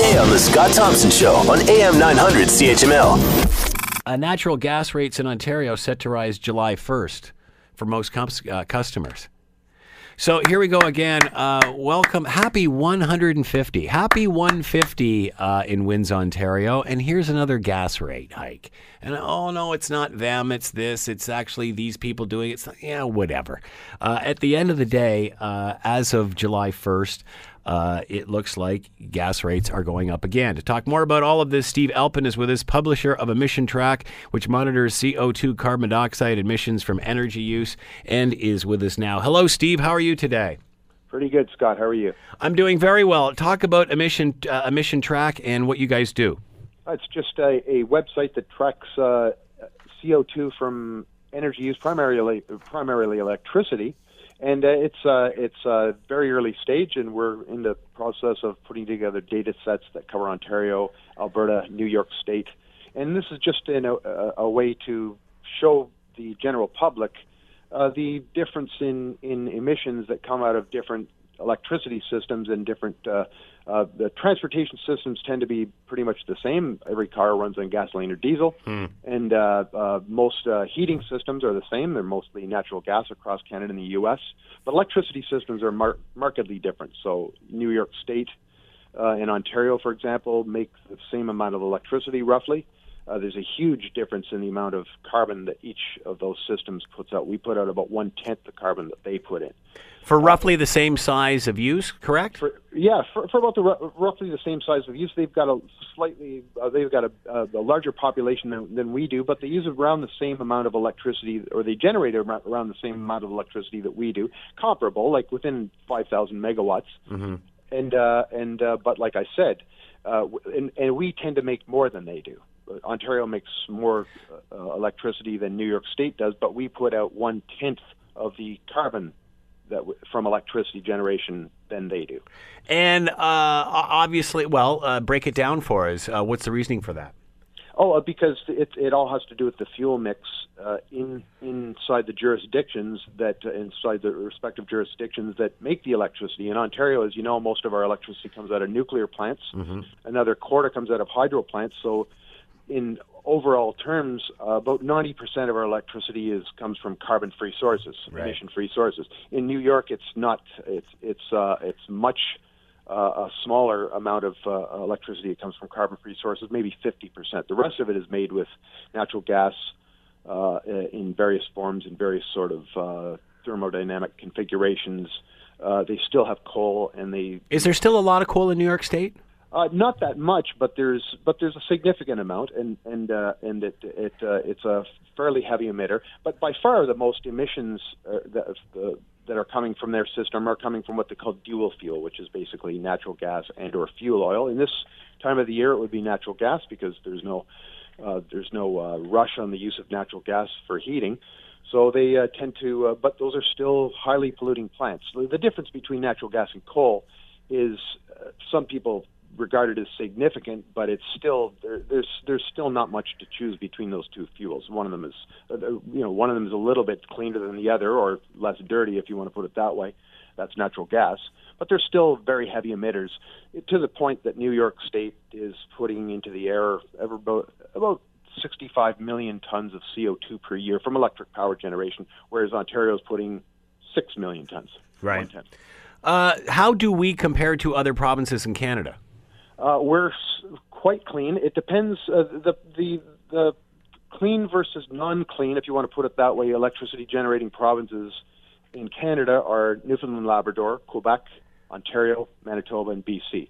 Today on The Scott Thompson Show on AM 900 CHML. Uh, natural gas rates in Ontario set to rise July 1st for most cums- uh, customers. So here we go again. Uh, welcome. Happy 150. Happy 150 uh, in Winds, Ontario. And here's another gas rate hike. And oh, no, it's not them. It's this. It's actually these people doing it. It's yeah, whatever. Uh, at the end of the day, uh, as of July 1st, uh, it looks like gas rates are going up again. To talk more about all of this, Steve Aplin is with us, publisher of Emission Track, which monitors CO2 carbon dioxide emissions from energy use, and is with us now. Hello, Steve. How are you today? Pretty good, Scott. How are you? I'm doing very well. Talk about Emission uh, Emission Track and what you guys do. It's just a, a website that tracks uh, CO2 from energy use, primarily primarily electricity, and uh, it's uh, it's a very early stage, and we're in the process of putting together data sets that cover Ontario, Alberta, New York State, and this is just in a, a way to show the general public uh, the difference in in emissions that come out of different electricity systems and different uh, uh, the transportation systems tend to be pretty much the same. Every car runs on gasoline or diesel, Hmm. and uh, uh, most uh, heating systems are the same. They're mostly natural gas across Canada and the U.S. But electricity systems are mar- markedly different. So New York State uh, and Ontario, for example, make the same amount of electricity roughly. Uh, there's a huge difference in the amount of carbon that each of those systems puts out. We put out about one tenth the carbon that they put in. For roughly the same size of use, correct? For, yeah, for, for about the roughly the same size of use, they've got a slightly uh, they've got a, a, a larger population than, than we do, but they use around the same amount of electricity, or they generate around, the same amount of electricity that we do, comparable, like within 5,000 megawatts. Mm-hmm. And uh, and uh, but like I said, uh, and, and we tend to make more than they do. Ontario makes more uh, electricity than New York State does, but we put out one tenth of the carbon that w- from electricity generation than they do. And uh, obviously, well, uh, break it down for us. Uh, what's the reasoning for that? Oh, uh, because it it all has to do with the fuel mix uh, in inside the jurisdictions that uh, inside the respective jurisdictions that make the electricity. In Ontario, as you know, most of our electricity comes out of nuclear plants. Another quarter comes out of hydro plants. So, in overall terms, uh, about 90% of our electricity is comes from carbon-free sources, Right. emission-free sources. In New York, it's not. It's it's uh, it's much uh, a smaller amount of uh, electricity that comes from carbon-free sources, maybe 50%. The rest of it is made with natural gas uh, in various forms, in various sort of uh, thermodynamic configurations. Uh, they still have coal, and they Is there still a lot of coal in New York State? Uh, not that much, but there's but there's a significant amount, and and uh, and it it uh, it's a fairly heavy emitter. But by far the most emissions uh, that uh, that are coming from their system are coming from what they call dual fuel, which is basically natural gas and or fuel oil. In this time of the year, it would be natural gas because there's no uh, there's no uh, rush on the use of natural gas for heating. So they uh, tend to, uh, but those are still highly polluting plants. The difference between natural gas and coal is uh, some people regard it as significant, but it's still there, there's there's still not much to choose between those two fuels. One of them is, uh, you know, one of them is a little bit cleaner than the other, or less dirty, if you want to put it that way. That's natural gas, but they're still very heavy emitters to the point that New York State is putting into the air about about 65 million tons of CO2 per year from electric power generation, whereas Ontario is putting six million tons. Right. Uh, how do we compare to other provinces in Canada? Uh, we're s- quite clean. It depends. Uh, the the the clean versus non-clean, if you want to put it that way, electricity generating provinces in Canada are Newfoundland, Labrador, Quebec, Ontario, Manitoba, and BC.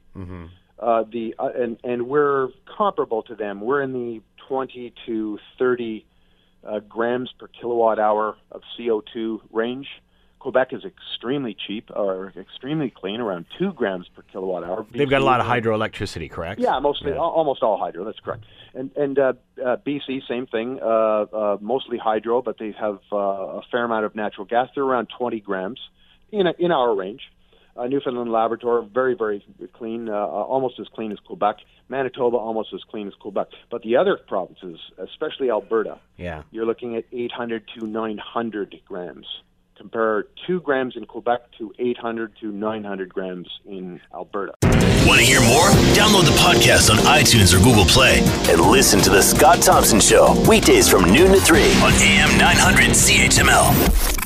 Uh, the uh, and and we're comparable to them. We're in the 20 to 30 uh, grams per kilowatt hour of CO2 range. Quebec is extremely cheap or extremely clean, around two grams per kilowatt hour. They've got a lot of hydroelectricity, correct? yeah, mostly, al- almost all hydro. That's correct. And and uh, uh, BC, same thing. Uh, uh, mostly hydro, but they have uh, a fair amount of natural gas. They're around 20 grams in a, in our range. Uh, Newfoundland, Labrador, very very clean, uh, almost as clean as Quebec. Manitoba, almost as clean as Quebec. But the other provinces, especially Alberta, Yeah. you're looking at 800 to 900 grams. Compare two grams in Quebec to 800 to 900 grams in Alberta. Want to hear more? Download the podcast on iTunes or Google Play and listen to The Scott Thompson Show weekdays from noon to 3 on AM 900 CHML.